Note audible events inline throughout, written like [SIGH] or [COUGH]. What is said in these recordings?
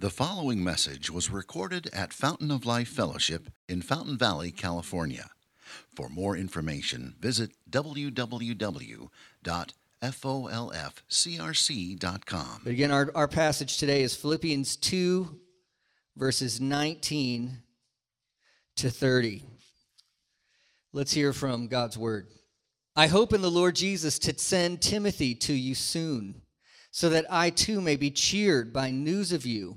The following message was recorded at Fountain of Life Fellowship in Fountain Valley, California. For more information, visit www.folfcrc.com. But again, our, our passage today is Philippians 2, verses 19 to 30. Let's hear from God's word. I hope in the Lord Jesus to send Timothy to you soon, so that I too may be cheered by news of you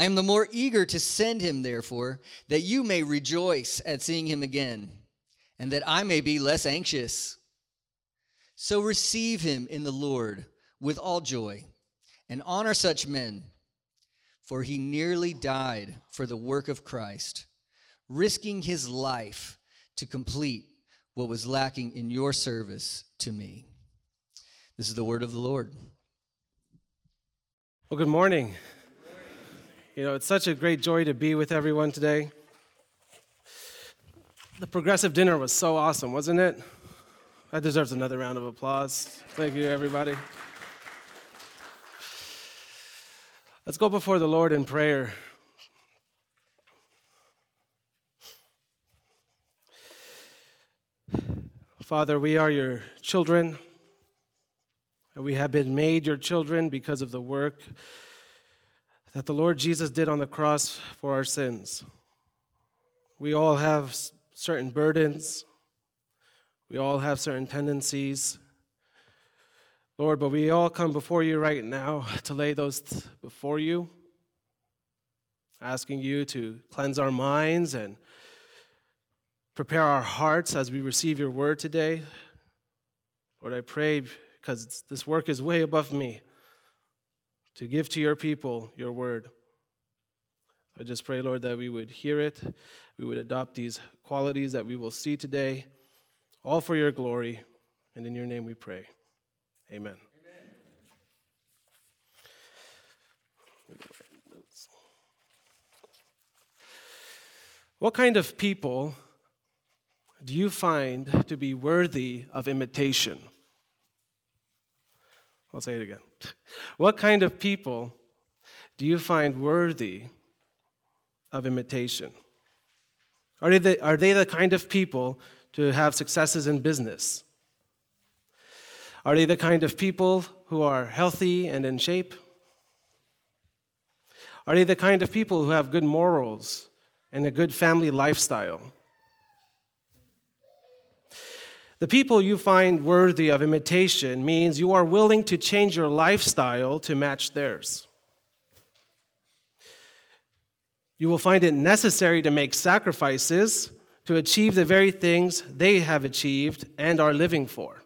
I am the more eager to send him, therefore, that you may rejoice at seeing him again, and that I may be less anxious. So receive him in the Lord with all joy, and honor such men, for he nearly died for the work of Christ, risking his life to complete what was lacking in your service to me. This is the word of the Lord. Well, good morning. You know, it's such a great joy to be with everyone today. The progressive dinner was so awesome, wasn't it? That deserves another round of applause. Thank you, everybody. Let's go before the Lord in prayer. Father, we are your children, and we have been made your children because of the work that the Lord Jesus did on the cross for our sins. We all have certain burdens, we all have certain tendencies. Lord, but we all come before you right now to lay those before you, asking you to cleanse our minds and prepare our hearts as we receive your word today. Lord, I pray because this work is way above me to give to your people your word. I just pray, Lord, that we would hear it, we would adopt these qualities that we will see today, all for your glory. And in your name we pray. Amen. What kind of people do you find to be worthy of imitation? I'll say it again. What kind of people do you find worthy of imitation? Are they, the, are they the kind of people to have successes in business? Are they the kind of people who are healthy and in shape? Are they the kind of people who have good morals and a good family lifestyle? The people you find worthy of imitation means you are willing to change your lifestyle to match theirs. You will find it necessary to make sacrifices to achieve the very things they have achieved and are living for.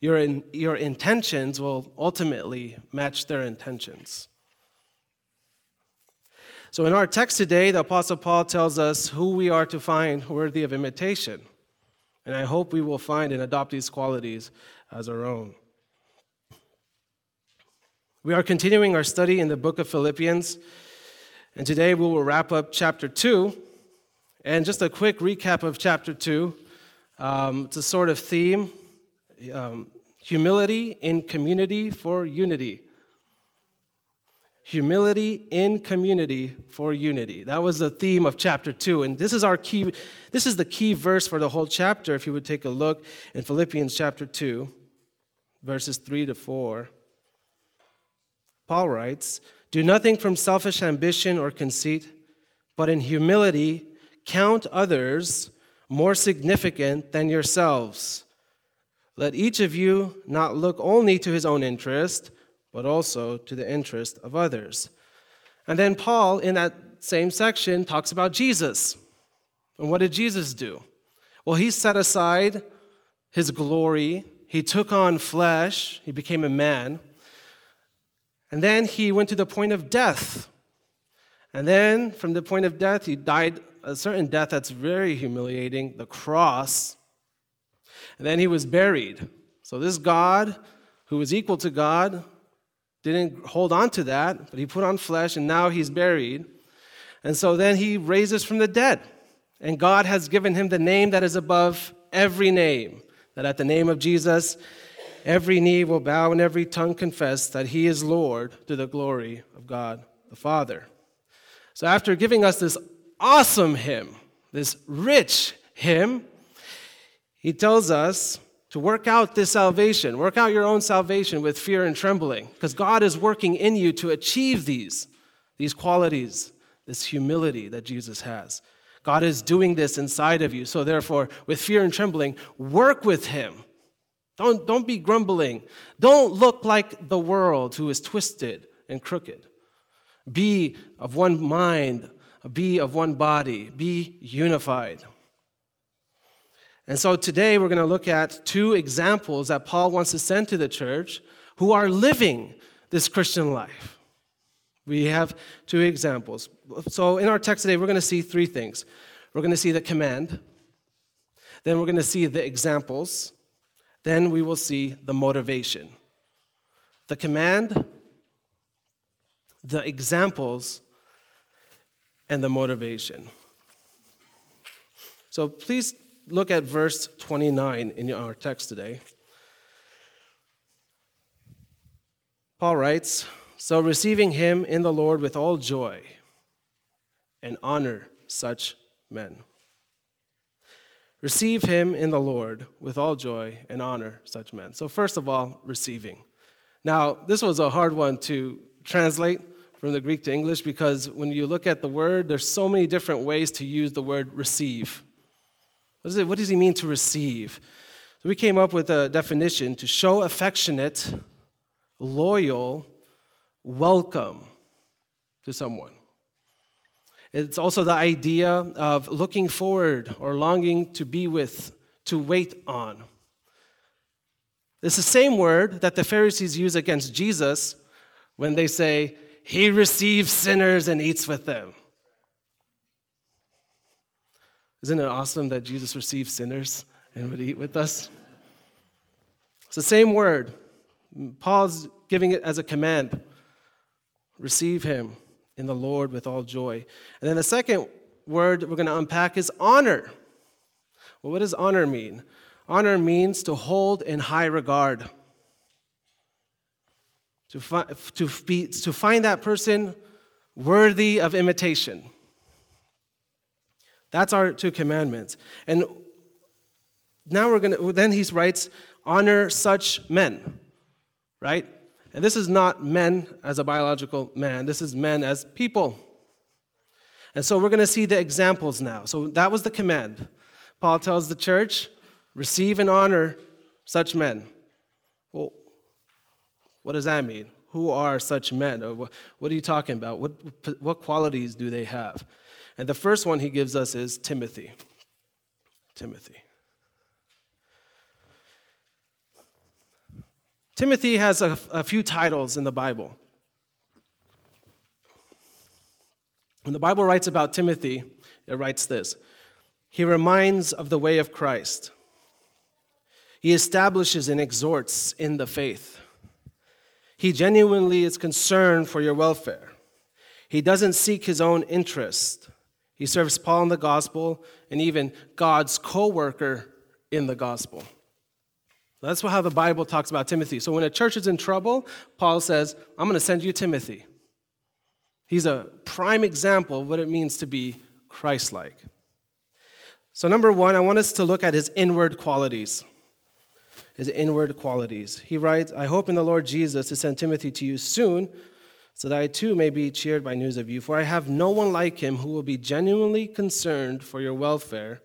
Your, in, your intentions will ultimately match their intentions. So, in our text today, the Apostle Paul tells us who we are to find worthy of imitation. And I hope we will find and adopt these qualities as our own. We are continuing our study in the book of Philippians, and today we will wrap up chapter 2. And just a quick recap of chapter 2 um, it's a sort of theme um, humility in community for unity humility in community for unity that was the theme of chapter 2 and this is our key this is the key verse for the whole chapter if you would take a look in philippians chapter 2 verses 3 to 4 paul writes do nothing from selfish ambition or conceit but in humility, count others more significant than yourselves. Let each of you not look only to his own interest, but also to the interest of others. And then Paul, in that same section, talks about Jesus. And what did Jesus do? Well, he set aside his glory, he took on flesh, he became a man. And then he went to the point of death. And then from the point of death, he died a certain death that's very humiliating, the cross. And then he was buried. So this God, who was equal to God, didn't hold on to that, but he put on flesh and now he's buried. And so then he raises from the dead. And God has given him the name that is above every name, that at the name of Jesus, every knee will bow and every tongue confess that he is Lord to the glory of God the Father. So after giving us this awesome hymn, this rich hymn, he tells us to work out this salvation, work out your own salvation with fear and trembling, because God is working in you to achieve these, these qualities, this humility that Jesus has. God is doing this inside of you. So, therefore, with fear and trembling, work with Him. Don't, don't be grumbling. Don't look like the world who is twisted and crooked. Be of one mind, be of one body, be unified. And so today we're going to look at two examples that Paul wants to send to the church who are living this Christian life. We have two examples. So in our text today, we're going to see three things. We're going to see the command, then we're going to see the examples, then we will see the motivation. The command, the examples, and the motivation. So please look at verse 29 in our text today. Paul writes, So receiving him in the Lord with all joy and honor such men. Receive him in the Lord with all joy and honor such men. So, first of all, receiving. Now, this was a hard one to translate from the Greek to English because when you look at the word, there's so many different ways to use the word receive. What, it, what does he mean to receive? So we came up with a definition to show affectionate, loyal, welcome to someone. It's also the idea of looking forward or longing to be with, to wait on. It's the same word that the Pharisees use against Jesus when they say, He receives sinners and eats with them. Isn't it awesome that Jesus received sinners and would eat with us? It's the same word. Paul's giving it as a command receive him in the Lord with all joy. And then the second word we're going to unpack is honor. Well, what does honor mean? Honor means to hold in high regard. To, fi- to, be, to find that person worthy of imitation. That's our two commandments. And now we're going to, then he writes, honor such men, right? And this is not men as a biological man, this is men as people. And so we're going to see the examples now. So that was the command. Paul tells the church, receive and honor such men. Well, what does that mean? Who are such men? What, what are you talking about? What, what qualities do they have? And the first one he gives us is Timothy. Timothy. Timothy has a, a few titles in the Bible. When the Bible writes about Timothy, it writes this He reminds of the way of Christ. He establishes and exhorts in the faith. He genuinely is concerned for your welfare. He doesn't seek his own interest. He serves Paul in the gospel and even God's co worker in the gospel. That's how the Bible talks about Timothy. So when a church is in trouble, Paul says, I'm going to send you Timothy. He's a prime example of what it means to be Christ like. So, number one, I want us to look at his inward qualities. His inward qualities. He writes, I hope in the Lord Jesus to send Timothy to you soon so that I too may be cheered by news of you. For I have no one like him who will be genuinely concerned for your welfare,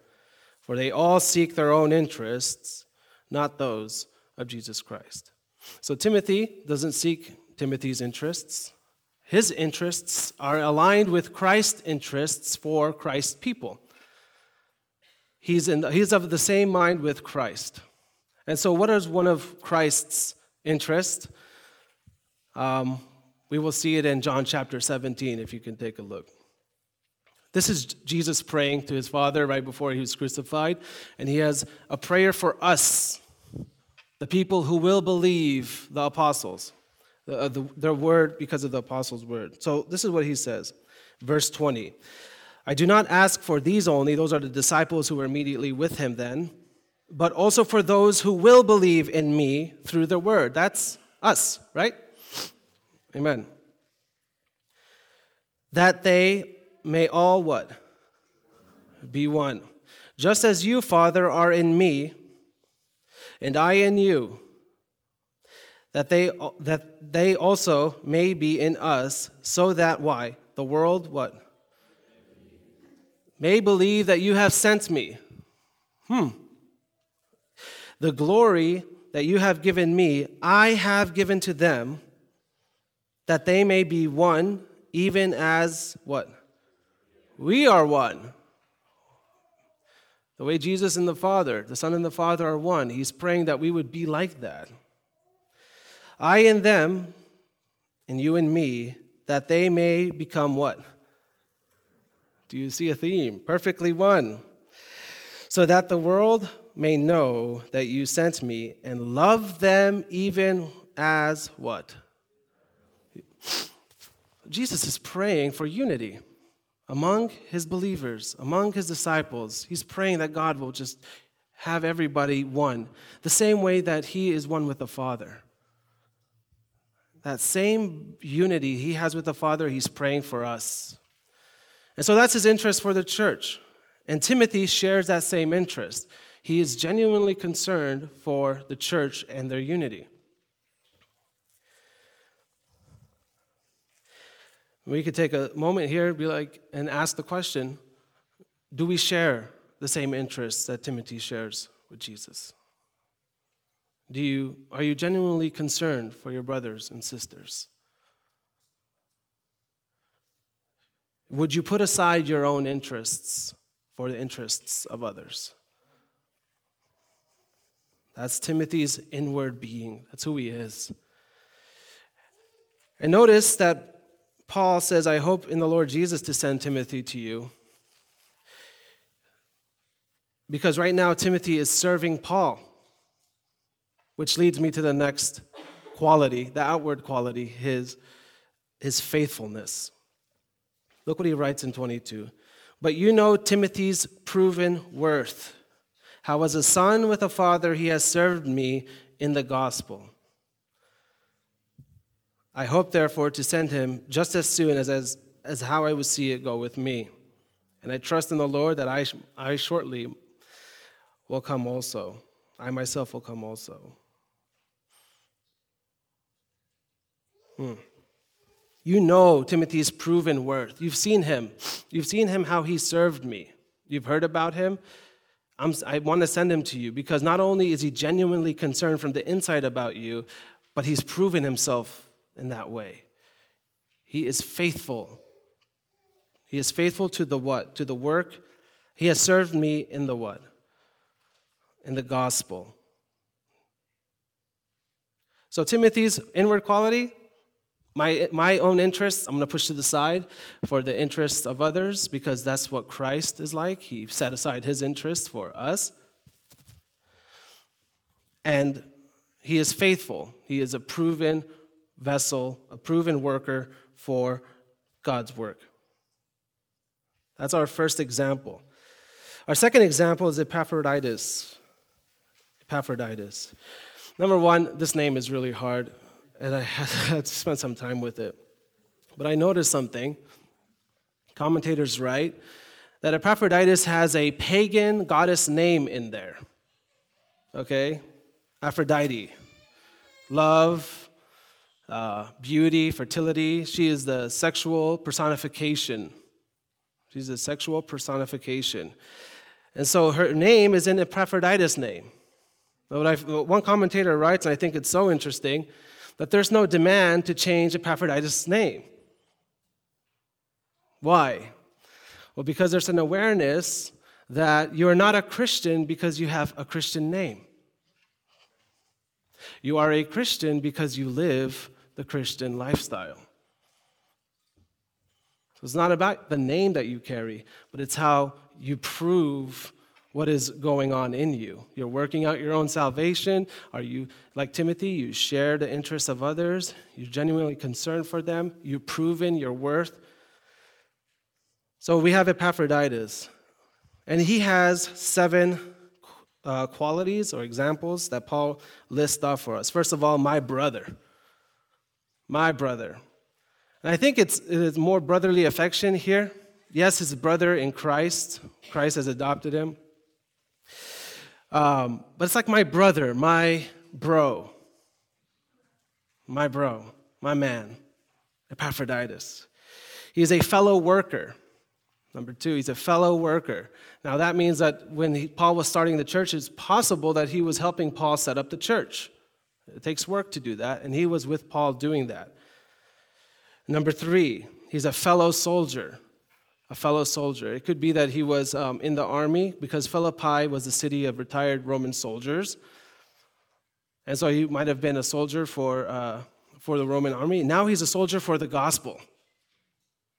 for they all seek their own interests, not those of Jesus Christ. So Timothy doesn't seek Timothy's interests. His interests are aligned with Christ's interests for Christ's people. He's, in, he's of the same mind with Christ. And so, what is one of Christ's interests? Um, we will see it in John chapter 17 if you can take a look. This is Jesus praying to his Father right before he was crucified, and he has a prayer for us, the people who will believe the apostles, the, uh, the, their word because of the apostles' word. So this is what he says, verse 20. I do not ask for these only, those are the disciples who were immediately with him then, but also for those who will believe in me through the word. That's us, right? Amen. That they may all what? Be one. Just as you, Father, are in me, and I in you, that they, that they also may be in us, so that why? The world, what? May believe that you have sent me. Hmm. The glory that you have given me, I have given to them that they may be one, even as what? We are one. The way Jesus and the Father, the Son and the Father are one, he's praying that we would be like that. I and them, and you and me, that they may become what? Do you see a theme? Perfectly one. So that the world may know that you sent me and love them even as what? Jesus is praying for unity among his believers, among his disciples. He's praying that God will just have everybody one, the same way that he is one with the Father. That same unity he has with the Father, he's praying for us. And so that's his interest for the church. And Timothy shares that same interest. He is genuinely concerned for the church and their unity. We could take a moment here be like and ask the question, do we share the same interests that Timothy shares with Jesus? Do you are you genuinely concerned for your brothers and sisters? Would you put aside your own interests for the interests of others? That's Timothy's inward being. That's who he is. And notice that Paul says, I hope in the Lord Jesus to send Timothy to you. Because right now, Timothy is serving Paul, which leads me to the next quality, the outward quality, his, his faithfulness. Look what he writes in 22. But you know Timothy's proven worth, how as a son with a father he has served me in the gospel. I hope, therefore, to send him just as soon as, as, as how I would see it go with me. And I trust in the Lord that I, I shortly will come also. I myself will come also. Hmm. You know Timothy's proven worth. You've seen him. You've seen him how he served me. You've heard about him. I'm, i want to send him to you because not only is he genuinely concerned from the inside about you, but he's proven himself in that way. He is faithful. He is faithful to the what? To the work. He has served me in the what? In the gospel. So Timothy's inward quality, my, my own interests, I'm going to push to the side for the interests of others because that's what Christ is like. He set aside his interests for us. And he is faithful. He is a proven vessel, a proven worker for God's work. That's our first example. Our second example is Epaphroditus. Epaphroditus. Number one, this name is really hard, and I [LAUGHS] had to spend some time with it. But I noticed something. Commentators write that Epaphroditus has a pagan goddess name in there. Okay? Aphrodite. Love, uh, beauty, fertility. She is the sexual personification. She's a sexual personification. And so her name is in Epaphroditus' name. one commentator writes, and I think it's so interesting, that there's no demand to change Epaphroditus' name. Why? Well, because there's an awareness that you're not a Christian because you have a Christian name. You are a Christian because you live the Christian lifestyle. So it's not about the name that you carry, but it's how you prove what is going on in you. You're working out your own salvation. Are you, like Timothy, you share the interests of others? You're genuinely concerned for them? You've proven your worth? So we have Epaphroditus, and he has seven uh, qualities or examples that Paul lists off for us. First of all, my brother. My brother. And I think it's, it is more brotherly affection here. Yes, his brother in Christ. Christ has adopted him. Um, but it's like my brother, my bro. My bro, my man, Epaphroditus. He is a fellow worker. Number two, he's a fellow worker. Now, that means that when he, Paul was starting the church, it's possible that he was helping Paul set up the church. It takes work to do that, and he was with Paul doing that. Number three, he's a fellow soldier. A fellow soldier. It could be that he was um, in the army because Philippi was a city of retired Roman soldiers. And so he might have been a soldier for, uh, for the Roman army. Now he's a soldier for the gospel.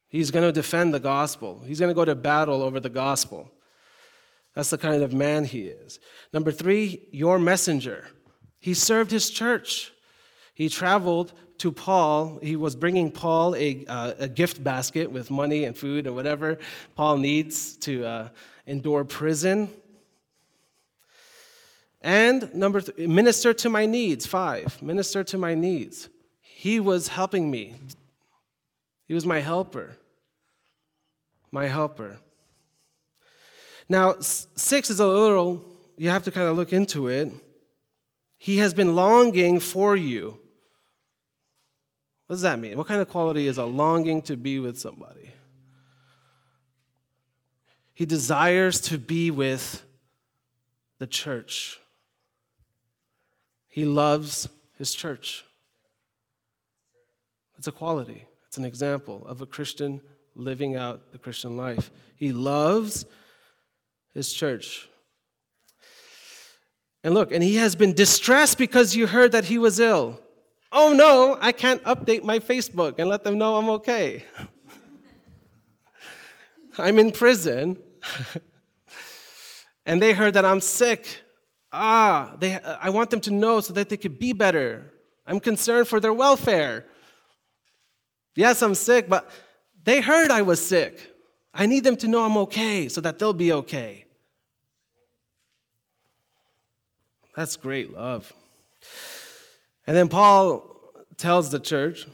He's going to defend the gospel. He's going to go to battle over the gospel. That's the kind of man he is. Number three, your messenger. He served his church. He traveled to Paul. He was bringing Paul a, uh, a gift basket with money and food and whatever Paul needs to uh, endure prison. And number three, minister to my needs. Five, minister to my needs. He was helping me he was my helper. My helper. Now, six is a little, you have to kind of look into it. He has been longing for you. What does that mean? What kind of quality is a longing to be with somebody? He desires to be with the church. He loves his church. It's a quality. It's an example of a Christian living out the Christian life. He loves his church. And look, and he has been distressed because you heard that he was ill. Oh no, I can't update my Facebook and let them know I'm okay. [LAUGHS] I'm in prison. [LAUGHS] and they heard that I'm sick. Ah, they, I want them to know so that they could be better. I'm concerned for their welfare. Yes, I'm sick, but they heard I was sick. I need them to know I'm okay so that they'll be okay. That's great love. And then Paul tells the church,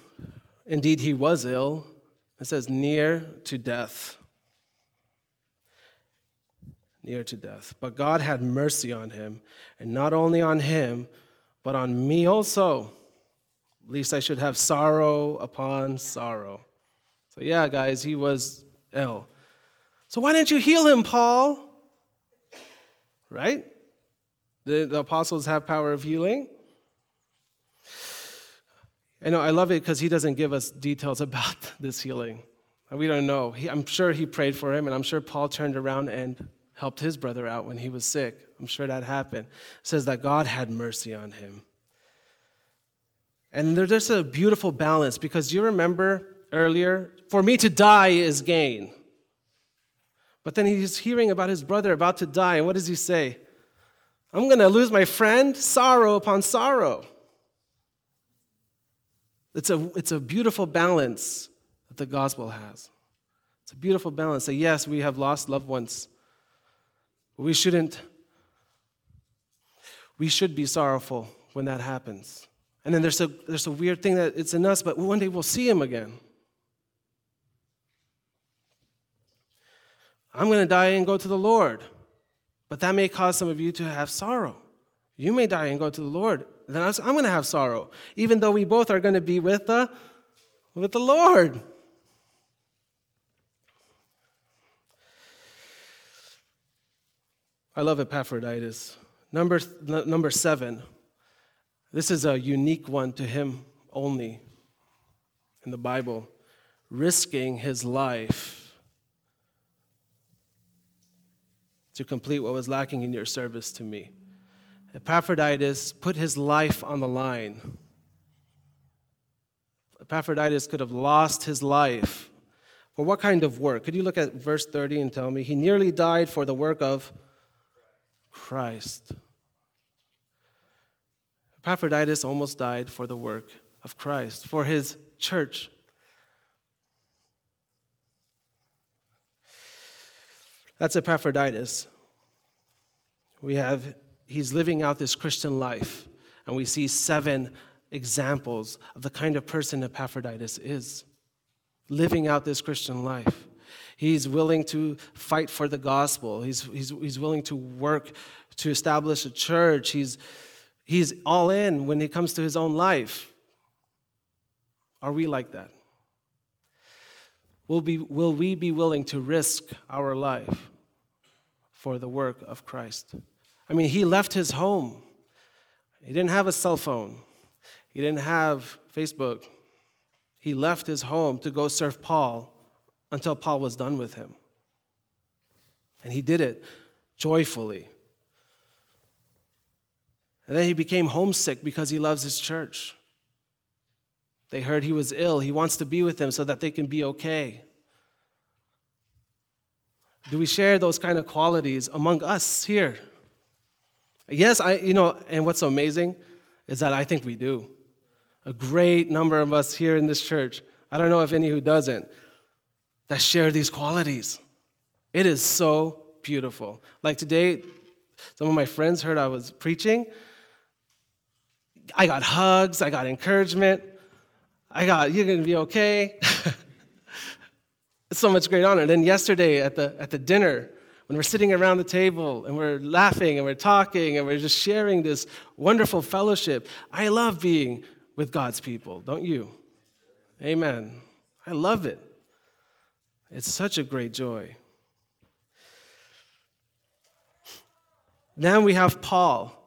indeed, he was ill. It says, near to death. Near to death. But God had mercy on him, and not only on him, but on me also At least I should have sorrow upon sorrow. So, yeah, guys, he was ill. So, why didn't you heal him, Paul? Right? The, the apostles have power of healing. I know, I love it because he doesn't give us details [LAUGHS] about this healing. We don't know. He, I'm sure he prayed for him, and I'm sure Paul turned around and helped his brother out when he was sick. I'm sure that happened. It says that God had mercy on him. And there's a beautiful balance because you remember earlier, for me to die is gain. But then he's hearing about his brother about to die, and what does he say? I'm going to lose my friend, sorrow upon sorrow. It's a, it's a beautiful balance that the gospel has. It's a beautiful balance. Say, yes, we have lost loved ones, but we shouldn't, we should be sorrowful when that happens. And then there's a, there's a weird thing that it's in us, but one day we'll see him again. I'm going to die and go to the Lord. But that may cause some of you to have sorrow. You may die and go to the Lord. then I'm going to have sorrow, even though we both are going to be with the, with the Lord. I love Epaphroditus. Number, number seven. This is a unique one to him only in the Bible. Risking his life to complete what was lacking in your service to me. Epaphroditus put his life on the line. Epaphroditus could have lost his life. For what kind of work? Could you look at verse 30 and tell me? He nearly died for the work of Christ. Epaphroditus almost died for the work of Christ, for his church. That's Epaphroditus. We have, he's living out this Christian life, and we see seven examples of the kind of person Epaphroditus is, living out this Christian life. He's willing to fight for the gospel. He's, he's, he's willing to work to establish a church. He's, he's all in when it comes to his own life. Are we like that? Will, be, will we be willing to risk our life for the work of Christ? I mean, he left his home. He didn't have a cell phone, he didn't have Facebook. He left his home to go serve Paul until Paul was done with him. And he did it joyfully. And then he became homesick because he loves his church. They heard he was ill. He wants to be with them so that they can be okay. Do we share those kind of qualities among us here? Yes, I, you know, and what's amazing is that I think we do. A great number of us here in this church, I don't know if any who doesn't, that share these qualities. It is so beautiful. Like today, some of my friends heard I was preaching, I got hugs, I got encouragement, I got, you're gonna be okay. [LAUGHS] it's so much great honor. And then yesterday at the, at the dinner, when we're sitting around the table and we're laughing and we're talking and we're just sharing this wonderful fellowship, I love being with God's people, don't you? Amen. I love it. It's such a great joy. Then we have Paul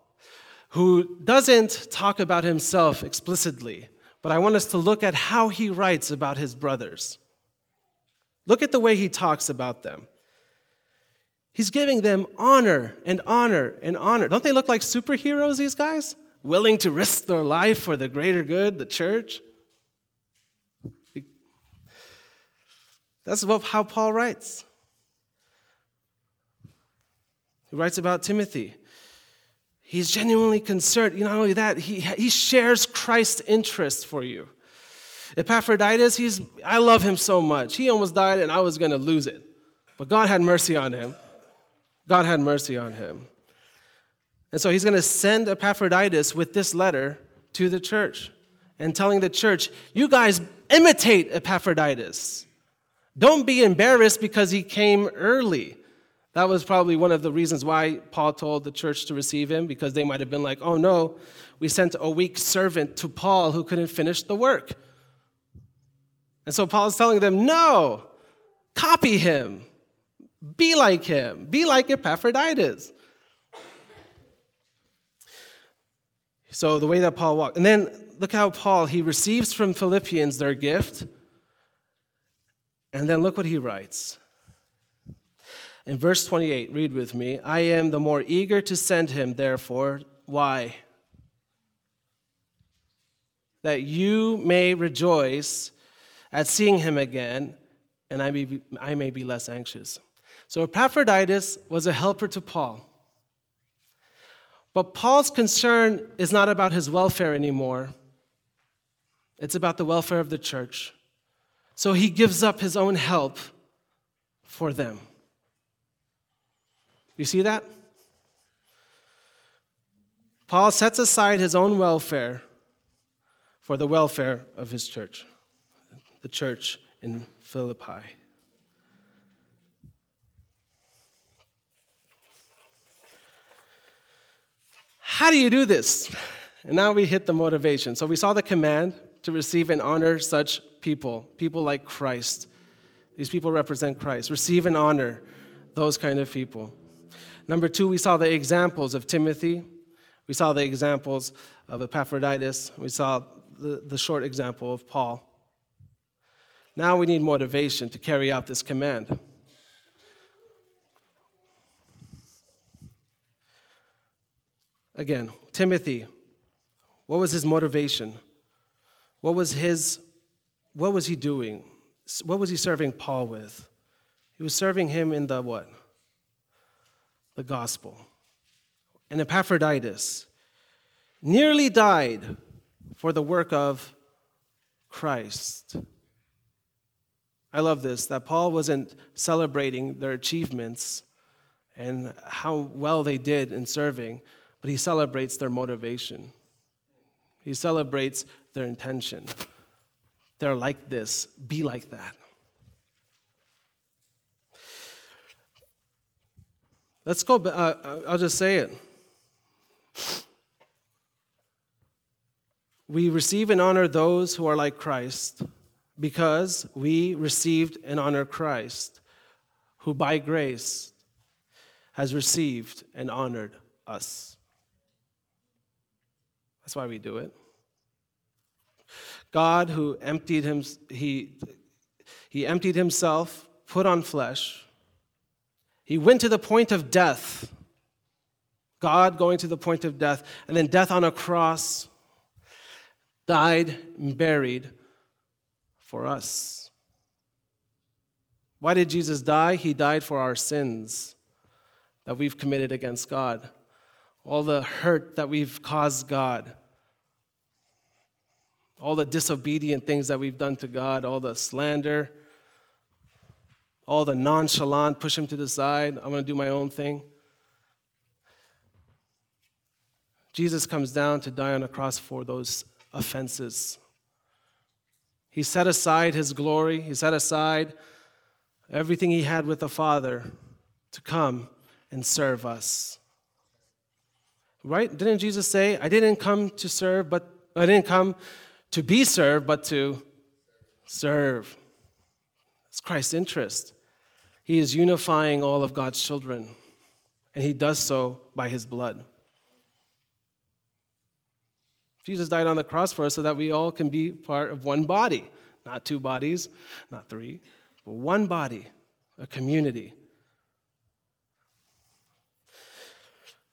who doesn't talk about himself explicitly, but I want us to look at how he writes about his brothers. Look at the way he talks about them. He's giving them honor and honor and honor. Don't they look like superheroes, these guys? Willing to risk their life for the greater good, the church? That's how Paul writes. He writes about Timothy. He's genuinely concerned. Not only that, he, he shares Christ's interest for you. Epaphroditus, he's, I love him so much. He almost died and I was going to lose it. But God had mercy on him. God had mercy on him. And so he's going to send Epaphroditus with this letter to the church and telling the church, you guys imitate Epaphroditus. Don't be embarrassed because he came early. That was probably one of the reasons why Paul told the church to receive him, because they might have been like, oh no, we sent a weak servant to Paul who couldn't finish the work. And so Paul is telling them, no, copy him, be like him, be like Epaphroditus. So the way that Paul walked, and then look how Paul, he receives from Philippians their gift, and then look what he writes. In verse 28, read with me I am the more eager to send him, therefore. Why? That you may rejoice at seeing him again, and I may be, I may be less anxious. So Epaphroditus was a helper to Paul. But Paul's concern is not about his welfare anymore, it's about the welfare of the church. So he gives up his own help for them. You see that? Paul sets aside his own welfare for the welfare of his church, the church in Philippi. How do you do this? And now we hit the motivation. So we saw the command to receive and honor such people, people like Christ. These people represent Christ. Receive and honor those kind of people. Number two, we saw the examples of Timothy. We saw the examples of Epaphroditus. We saw the, the short example of Paul. Now we need motivation to carry out this command. Again, Timothy, what was his motivation? What was his what was he doing? What was he serving Paul with? He was serving him in the what? The gospel. And Epaphroditus nearly died for the work of Christ. I love this that Paul wasn't celebrating their achievements and how well they did in serving, but he celebrates their motivation. He celebrates their intention. They're like this, be like that. Let's go, uh, uh, I'll just say it. We receive and honor those who are like Christ because we received and honor Christ, who by grace has received and honored us. That's why we do it. God who emptied him, he, he emptied himself, put on flesh. He went to the point of death. God going to the point of death, and then death on a cross, died and buried for us. Why did Jesus die? He died for our sins that we've committed against God, all the hurt that we've caused God, all the disobedient things that we've done to God, all the slander, all the nonchalant, push him to the side, I'm going to do my own thing. Jesus comes down to die on a cross for those offenses. He set aside his glory, he set aside everything he had with the Father to come and serve us. Right? Didn't Jesus say, I didn't come to serve, but I didn't come to be served, but to serve? It's Christ's interest. He is unifying all of God's children, and he does so by his blood. Jesus died on the cross for us so that we all can be part of one body, not two bodies, not three, but one body, a community.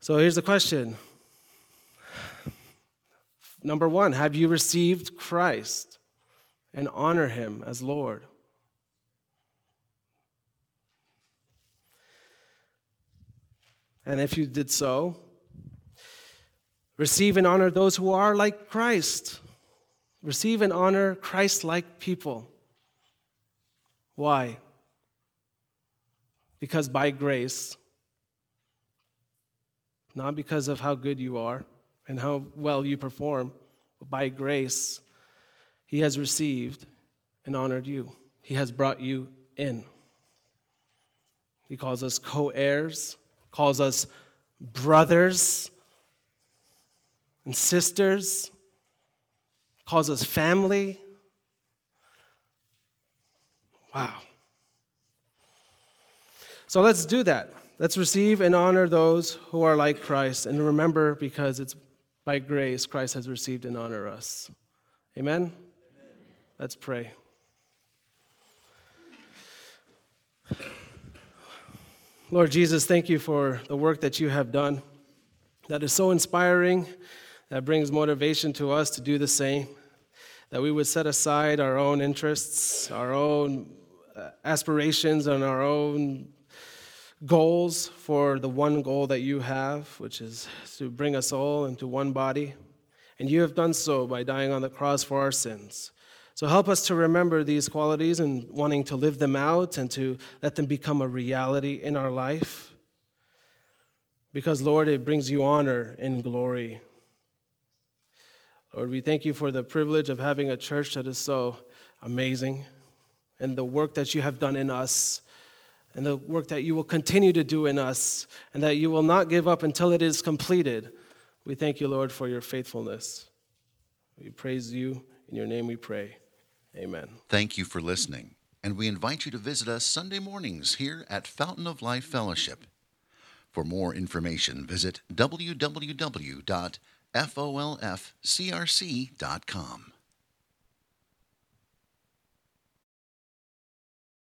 So here's the question. Number one, have you received Christ and honor him as Lord? And if you did so, Receive and honor those who are like Christ. Receive and honor Christ like people. Why? Because by grace, not because of how good you are and how well you perform, but by grace, He has received and honored you. He has brought you in. He calls us co heirs, calls us brothers and sisters, calls us family. Wow. So let's do that. Let's receive and honor those who are like Christ. And remember, because it's by grace, Christ has received and honored us. Amen? Amen? Let's pray. Lord Jesus, thank you for the work that you have done that is so inspiring that brings motivation to us to do the same. That we would set aside our own interests, our own uh, aspirations, and our own goals for the one goal that you have, which is to bring us all into one body. And you have done so by dying on the cross for our sins. So help us to remember these qualities and wanting to live them out and to let them become a reality in our life. Because, Lord, it brings you honor and glory. Lord, we thank you for the privilege of having a church that is so amazing and the work that you have done in us and the work that you will continue to do in us and that you will not give up until it is completed. We thank you, Lord, for your faithfulness. We praise you. In your name we pray. Amen. Thank you for listening. And we invite you to visit us Sunday mornings here at Fountain of Life Fellowship. For more information, visit www folfcrc.com.